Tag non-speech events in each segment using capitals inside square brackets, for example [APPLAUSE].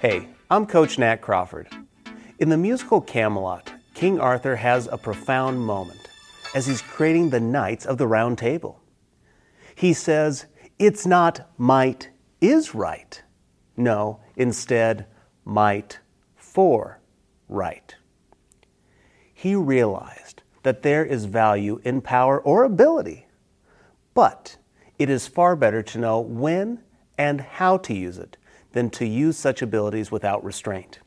Hey, I'm Coach Nat Crawford. In the musical Camelot, King Arthur has a profound moment as he's creating the Knights of the Round Table. He says, It's not might is right. No, instead, might for right. He realized that there is value in power or ability, but it is far better to know when and how to use it than to use such abilities without restraint.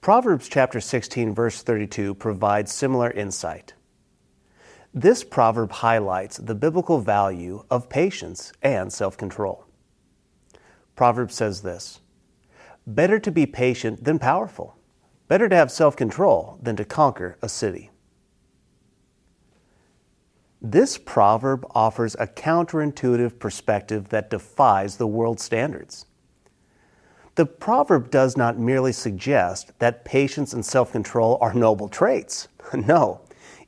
Proverbs chapter 16 verse 32 provides similar insight. This proverb highlights the biblical value of patience and self-control. Proverbs says this, better to be patient than powerful. Better to have self-control than to conquer a city. This proverb offers a counterintuitive perspective that defies the world's standards. The proverb does not merely suggest that patience and self control are noble traits. [LAUGHS] No,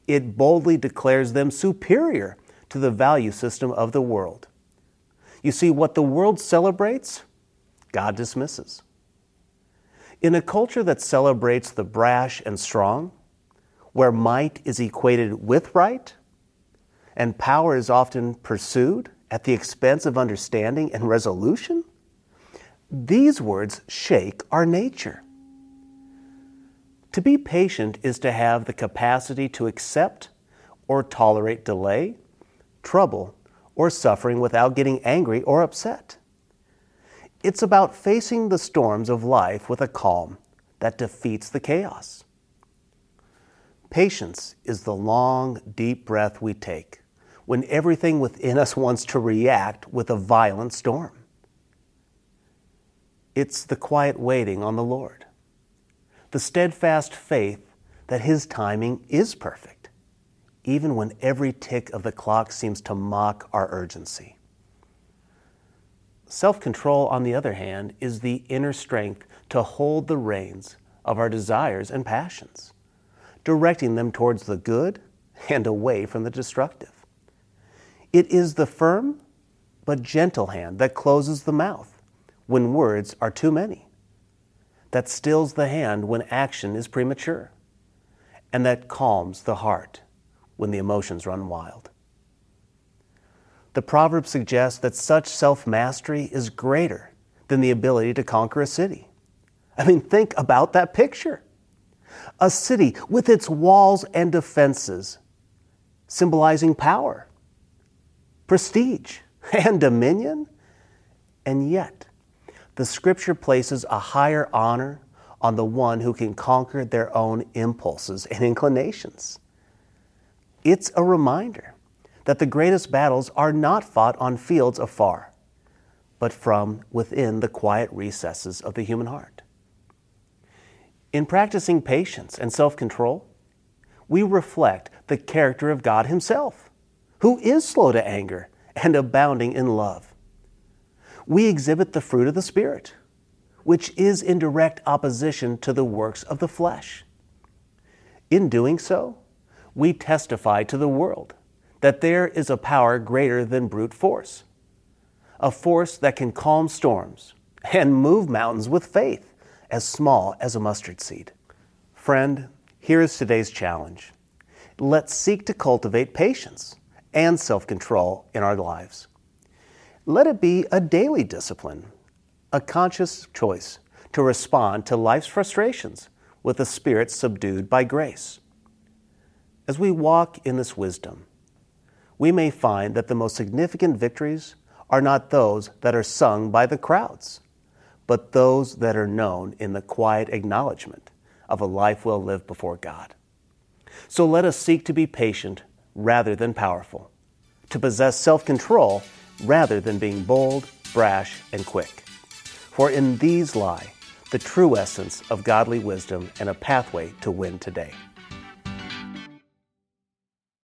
it boldly declares them superior to the value system of the world. You see, what the world celebrates, God dismisses. In a culture that celebrates the brash and strong, where might is equated with right, and power is often pursued at the expense of understanding and resolution, these words shake our nature. To be patient is to have the capacity to accept or tolerate delay, trouble, or suffering without getting angry or upset. It's about facing the storms of life with a calm that defeats the chaos. Patience is the long, deep breath we take when everything within us wants to react with a violent storm. It's the quiet waiting on the Lord, the steadfast faith that His timing is perfect, even when every tick of the clock seems to mock our urgency. Self control, on the other hand, is the inner strength to hold the reins of our desires and passions, directing them towards the good and away from the destructive. It is the firm but gentle hand that closes the mouth when words are too many, that stills the hand when action is premature, and that calms the heart when the emotions run wild. The proverb suggests that such self mastery is greater than the ability to conquer a city. I mean, think about that picture. A city with its walls and defenses symbolizing power, prestige, [LAUGHS] and dominion, and yet the scripture places a higher honor on the one who can conquer their own impulses and inclinations. It's a reminder that the greatest battles are not fought on fields afar, but from within the quiet recesses of the human heart. In practicing patience and self control, we reflect the character of God Himself, who is slow to anger and abounding in love we exhibit the fruit of the Spirit, which is in direct opposition to the works of the flesh. In doing so, we testify to the world that there is a power greater than brute force, a force that can calm storms and move mountains with faith as small as a mustard seed. Friend, here is today's challenge. Let's seek to cultivate patience and self control in our lives. Let it be a daily discipline, a conscious choice to respond to life's frustrations with a spirit subdued by grace. As we walk in this wisdom, we may find that the most significant victories are not those that are sung by the crowds, but those that are known in the quiet acknowledgement of a life well lived before God. So let us seek to be patient rather than powerful, to possess self control rather than being bold, brash, and quick. For in these lie the true essence of godly wisdom and a pathway to win today.